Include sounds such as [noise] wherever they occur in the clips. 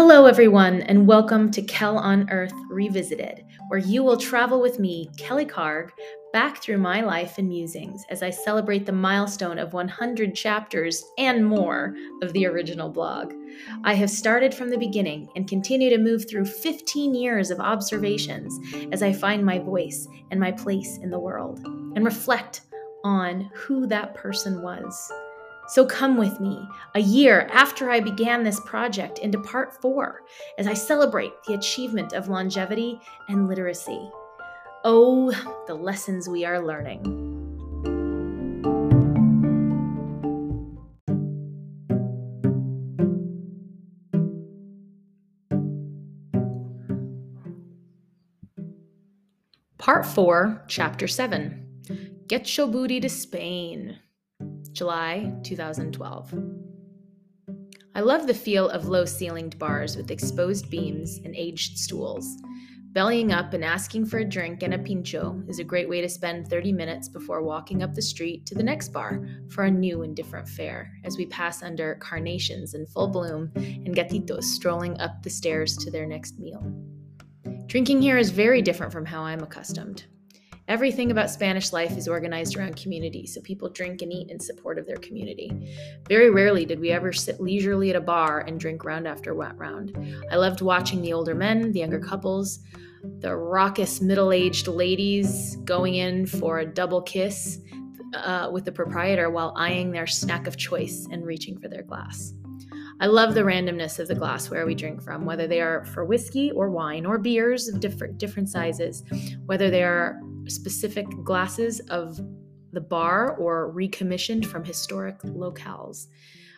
Hello, everyone, and welcome to Kel on Earth Revisited, where you will travel with me, Kelly Karg, back through my life and musings as I celebrate the milestone of 100 chapters and more of the original blog. I have started from the beginning and continue to move through 15 years of observations as I find my voice and my place in the world and reflect on who that person was. So come with me a year after I began this project into part four as I celebrate the achievement of longevity and literacy. Oh, the lessons we are learning. Part 4, Chapter 7 Getxo Booty to Spain. July 2012. I love the feel of low ceilinged bars with exposed beams and aged stools. Bellying up and asking for a drink and a pincho is a great way to spend 30 minutes before walking up the street to the next bar for a new and different fare as we pass under carnations in full bloom and gatitos strolling up the stairs to their next meal. Drinking here is very different from how I'm accustomed. Everything about Spanish life is organized around community, so people drink and eat in support of their community. Very rarely did we ever sit leisurely at a bar and drink round after round. I loved watching the older men, the younger couples, the raucous middle aged ladies going in for a double kiss uh, with the proprietor while eyeing their snack of choice and reaching for their glass. I love the randomness of the glassware we drink from, whether they are for whiskey or wine or beers of different different sizes, whether they are specific glasses of the bar or recommissioned from historic locales.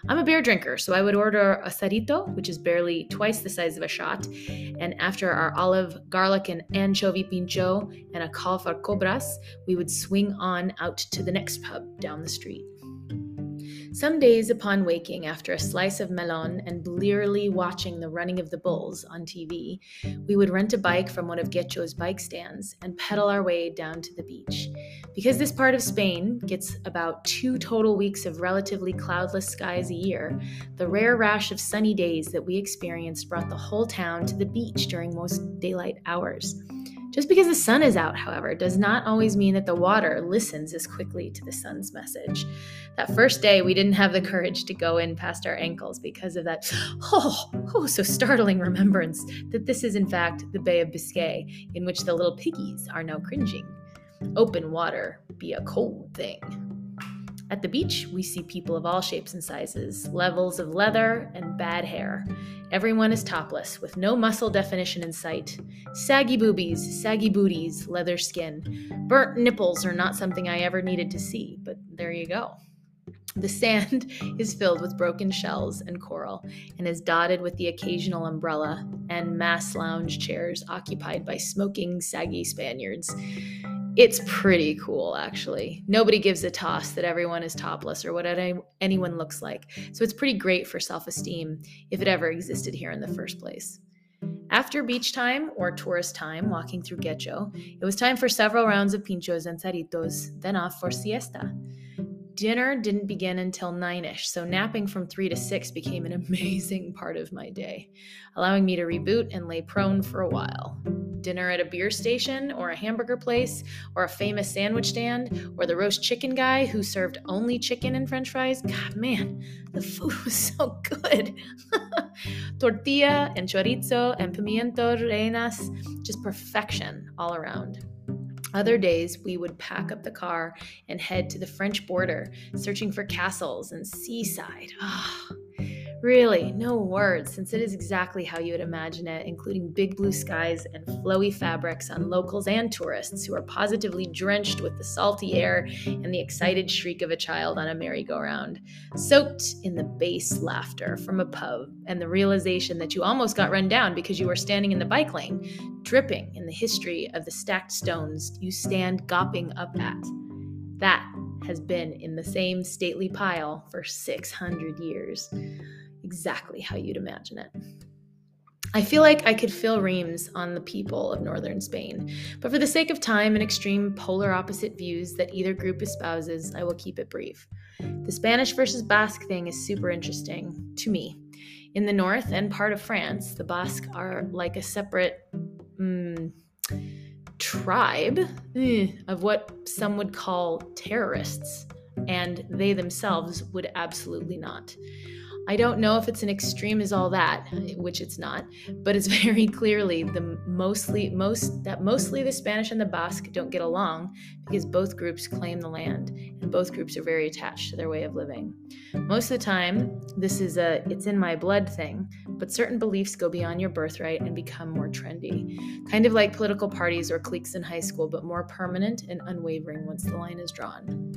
I'm a beer drinker, so I would order a zurito, which is barely twice the size of a shot, and after our olive, garlic, and anchovy pincho and a call for cobras, we would swing on out to the next pub down the street. Some days upon waking after a slice of melon and blearily watching the running of the bulls on TV, we would rent a bike from one of Getxo's bike stands and pedal our way down to the beach. Because this part of Spain gets about two total weeks of relatively cloudless skies a year, the rare rash of sunny days that we experienced brought the whole town to the beach during most daylight hours. Just because the sun is out, however, does not always mean that the water listens as quickly to the sun's message. That first day, we didn't have the courage to go in past our ankles because of that, [gasps] oh, oh, so startling remembrance that this is in fact the Bay of Biscay, in which the little piggies are now cringing. Open water be a cold thing. At the beach, we see people of all shapes and sizes, levels of leather and bad hair. Everyone is topless, with no muscle definition in sight. Saggy boobies, saggy booties, leather skin. Burnt nipples are not something I ever needed to see, but there you go. The sand [laughs] is filled with broken shells and coral and is dotted with the occasional umbrella and mass lounge chairs occupied by smoking, saggy Spaniards. It's pretty cool, actually. Nobody gives a toss that everyone is topless or what anyone looks like. So it's pretty great for self esteem if it ever existed here in the first place. After beach time or tourist time walking through Getxo, it was time for several rounds of pinchos and zuritos, then off for siesta. Dinner didn't begin until 9 ish, so napping from 3 to 6 became an amazing [laughs] part of my day, allowing me to reboot and lay prone for a while. Dinner at a beer station, or a hamburger place, or a famous sandwich stand, or the roast chicken guy who served only chicken and french fries. God, man, the food was [laughs] so good. [laughs] Tortilla and chorizo and pimiento rellenas, just perfection all around. Other days, we would pack up the car and head to the French border, searching for castles and seaside. Oh, Really, no words, since it is exactly how you would imagine it, including big blue skies and flowy fabrics on locals and tourists who are positively drenched with the salty air and the excited shriek of a child on a merry-go-round, soaked in the bass laughter from a pub and the realization that you almost got run down because you were standing in the bike lane, dripping in the history of the stacked stones you stand gopping up at. That has been in the same stately pile for 600 years exactly how you'd imagine it. I feel like I could fill reams on the people of northern Spain, but for the sake of time and extreme polar opposite views that either group espouses, I will keep it brief. The Spanish versus Basque thing is super interesting to me. In the north and part of France, the Basque are like a separate mm, tribe eh, of what some would call terrorists, and they themselves would absolutely not. I don't know if it's an extreme as all that, which it's not, but it's [laughs] very clearly the mostly most that mostly the Spanish and the Basque don't get along because both groups claim the land and both groups are very attached to their way of living. Most of the time, this is a it's in my blood thing, but certain beliefs go beyond your birthright and become more trendy. Kind of like political parties or cliques in high school, but more permanent and unwavering once the line is drawn.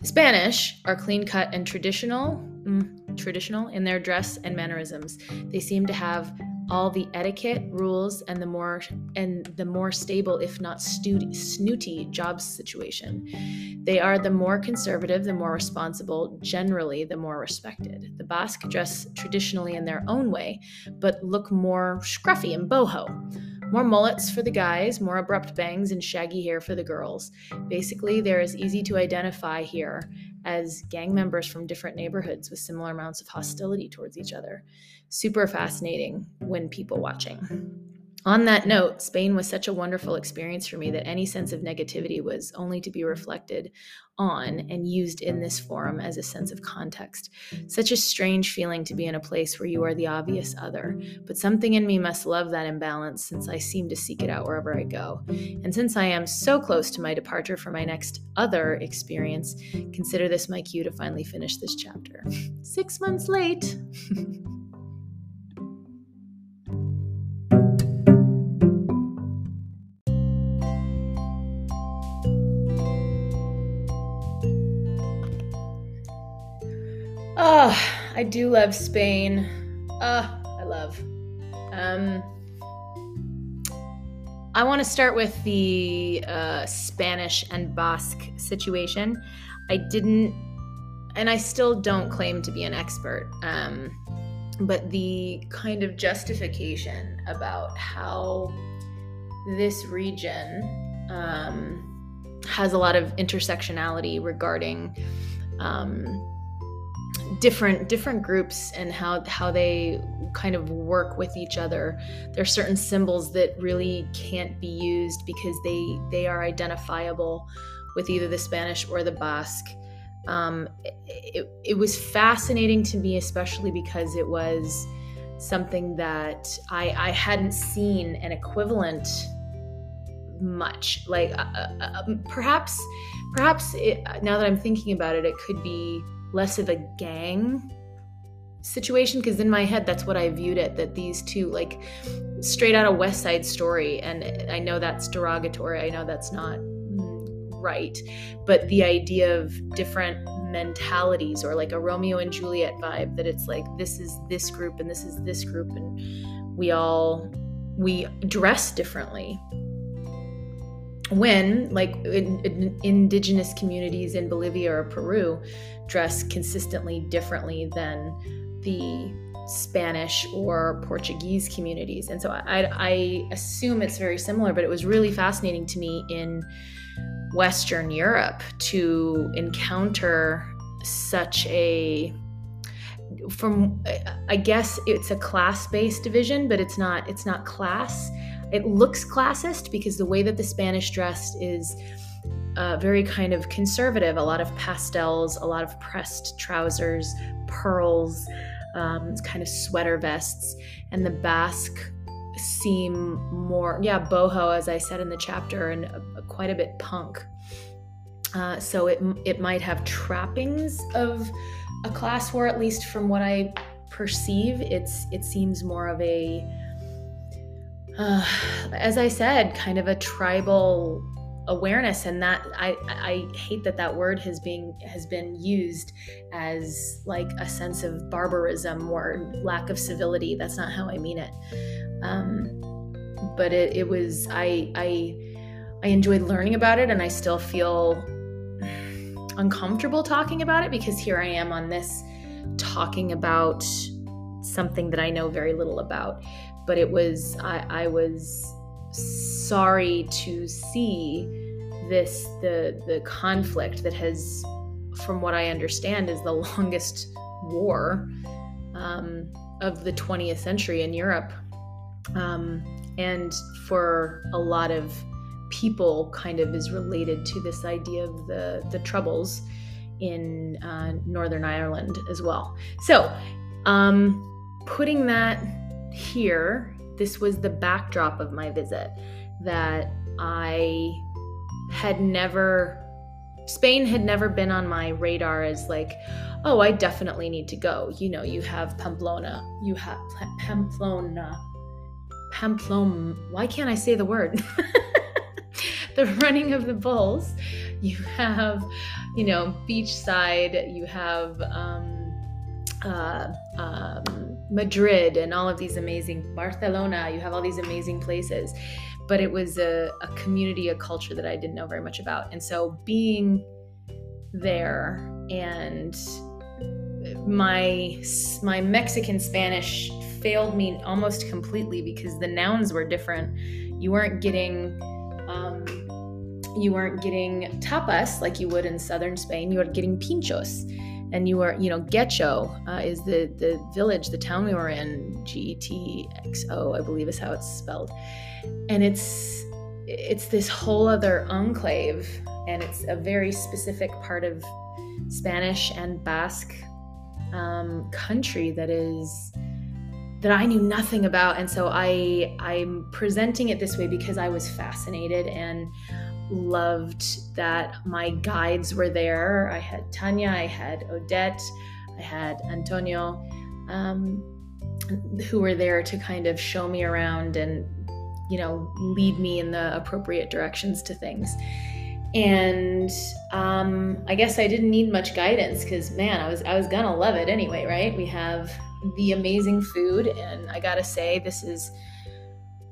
The Spanish are clean cut and traditional. Mm, traditional in their dress and mannerisms. They seem to have all the etiquette rules and the more and the more stable if not snooty, snooty job situation they are the more conservative the more responsible generally the more respected the basque dress traditionally in their own way but look more scruffy and boho more mullets for the guys, more abrupt bangs and shaggy hair for the girls. Basically, they're as easy to identify here as gang members from different neighborhoods with similar amounts of hostility towards each other. Super fascinating when people watching. On that note, Spain was such a wonderful experience for me that any sense of negativity was only to be reflected on and used in this forum as a sense of context. Such a strange feeling to be in a place where you are the obvious other, but something in me must love that imbalance since I seem to seek it out wherever I go. And since I am so close to my departure for my next other experience, consider this my cue to finally finish this chapter. [laughs] Six months late. [laughs] I do love Spain. Oh, I love. Um, I want to start with the uh, Spanish and Basque situation. I didn't, and I still don't claim to be an expert, um, but the kind of justification about how this region um, has a lot of intersectionality regarding. Um, different different groups and how how they kind of work with each other. There are certain symbols that really can't be used because they they are identifiable with either the spanish or the basque. Um, it, it was fascinating to me especially because it was something that i i hadn't seen an equivalent much. Like uh, uh, uh perhaps perhaps it, now that i'm thinking about it it could be less of a gang situation because in my head that's what I viewed it that these two like straight out of West Side Story and I know that's derogatory I know that's not right but the idea of different mentalities or like a Romeo and Juliet vibe that it's like this is this group and this is this group and we all we dress differently when like in, in indigenous communities in Bolivia or Peru dress consistently differently than the Spanish or Portuguese communities. And so I, I, assume it's very similar, but it was really fascinating to me in Western Europe to encounter such a from I guess it's a class-based division, but it's not it's not class. It looks classist because the way that the Spanish dressed is uh, very kind of conservative, a lot of pastels, a lot of pressed trousers, pearls, um, kind of sweater vests. And the Basque seem more, yeah, boho, as I said in the chapter, and uh, quite a bit punk. Uh, so it, it might have trappings of a class war, at least from what I perceive. It's it seems more of a, uh, as I said, kind of a tribal awareness and that I, I hate that that word has been has been used as like a sense of barbarism or lack of civility. That's not how i mean it. Um, but it, it was I, I i enjoyed learning about it and i still feel uncomfortable talking about it because here i am on this talking about something that i know very little about but it was i, I was sorry to see this the the conflict that has from what i understand is the longest war um, of the 20th century in Europe. Um, and for a lot of people, kind of is related to this idea of the, the Troubles in uh, Northern Ireland as well. So, um, putting that here, this was the backdrop of my visit that I had never Spain had never been on my radar as like, oh, I definitely need to go. You know, you have Pamplona, you have Pamplona, Pamplona. Why can't I say the word? [laughs] the running of the bulls. You have, you know, beachside. You have um, uh, um, Madrid and all of these amazing Barcelona. You have all these amazing places but it was a, a community, a culture that I didn't know very much about. And so being there and my my Mexican Spanish failed me almost completely because the nouns were different. You weren't getting um, you weren't getting tapas like you would in southern Spain. You were getting pinchos, and you are, you know Getxo uh, is the the village, the town we were in. G T X O, I believe is how it's spelled and it's it's this whole other enclave and it's a very specific part of spanish and basque um, country that is that i knew nothing about and so i i'm presenting it this way because i was fascinated and loved that my guides were there i had tanya i had odette i had antonio um, who were there to kind of show me around and you know, lead me in the appropriate directions to things. And um, I guess I didn't need much guidance because man, I was I was gonna love it anyway, right? We have the amazing food, and I gotta say, this is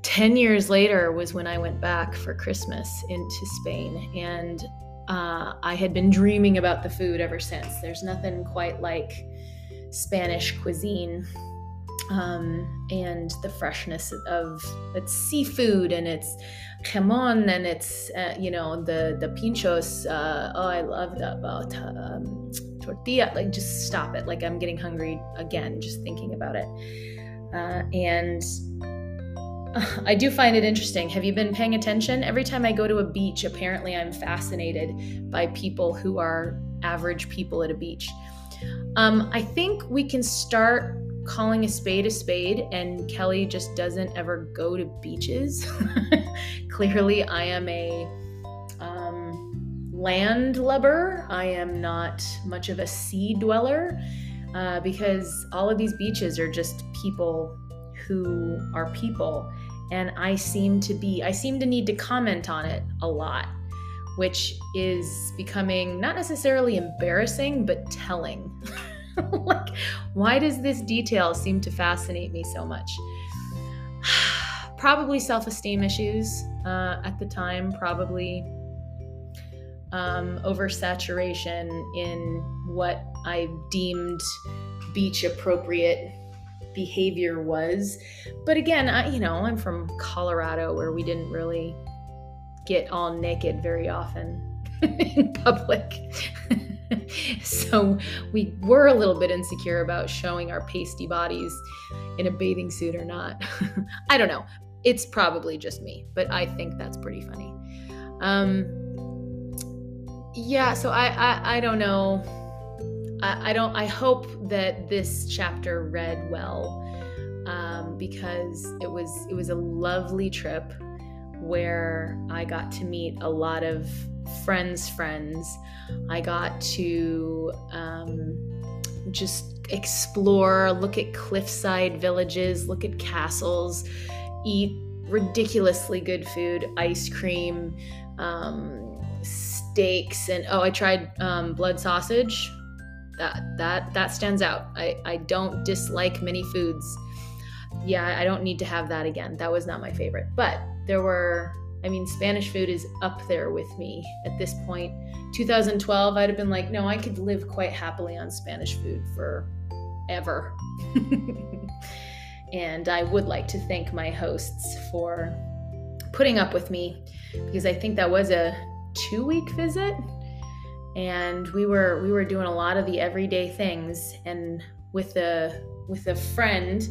10 years later was when I went back for Christmas into Spain, and uh, I had been dreaming about the food ever since. There's nothing quite like Spanish cuisine um, and the freshness of its seafood and its jamon and its uh, you know the the pinchos uh, oh i love that about um, tortilla like just stop it like i'm getting hungry again just thinking about it uh, and [laughs] I do find it interesting. Have you been paying attention? Every time I go to a beach, apparently I'm fascinated by people who are average people at a beach. Um, I think we can start calling a spade a spade, and Kelly just doesn't ever go to beaches. [laughs] Clearly, I am a um, land lubber. I am not much of a sea dweller uh, because all of these beaches are just people who are people. And I seem to be, I seem to need to comment on it a lot, which is becoming not necessarily embarrassing, but telling. [laughs] like, why does this detail seem to fascinate me so much? [sighs] probably self esteem issues uh, at the time, probably um, oversaturation in what I deemed beach appropriate behavior was. But again, I, you know, I'm from Colorado where we didn't really get all naked very often [laughs] in public. [laughs] so we were a little bit insecure about showing our pasty bodies in a bathing suit or not. [laughs] I don't know. It's probably just me, but I think that's pretty funny. Um, yeah, so I, I, I don't know. I, I don't. I hope that this chapter read well um, because it was it was a lovely trip where I got to meet a lot of friends' friends. I got to um, just explore, look at cliffside villages, look at castles, eat ridiculously good food, ice cream, um, steaks, and oh, I tried um, blood sausage. That that that stands out. I I don't dislike many foods. Yeah, I don't need to have that again. That was not my favorite, but there were I mean, Spanish food is up there with me at this point. 2012, I'd have been like, no, I could live quite happily on Spanish food forever. [laughs] and I would like to thank my hosts for putting up with me because I think that was a two week visit and we were we were doing a lot of the everyday things and with the with a friend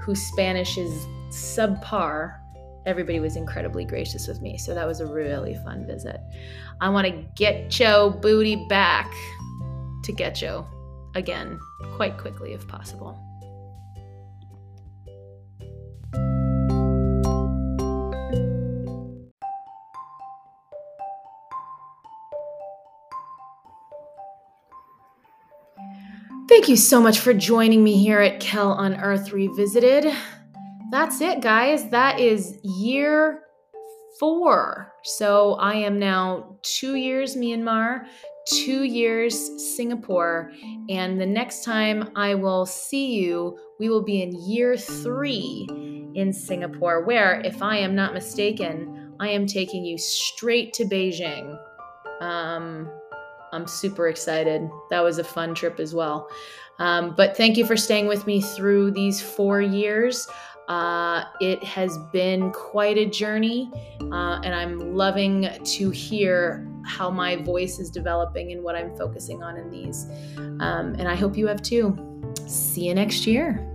whose Spanish is subpar, everybody was incredibly gracious with me. So that was a really fun visit. I want to Getxo booty back to Getxo again quite quickly if possible. You so much for joining me here at Kel on Earth Revisited. That's it, guys. That is year four. So I am now two years Myanmar, two years Singapore, and the next time I will see you, we will be in year three in Singapore, where, if I am not mistaken, I am taking you straight to Beijing. Um, I'm super excited. That was a fun trip as well. Um, but thank you for staying with me through these four years. Uh, it has been quite a journey, uh, and I'm loving to hear how my voice is developing and what I'm focusing on in these. Um, and I hope you have too. See you next year.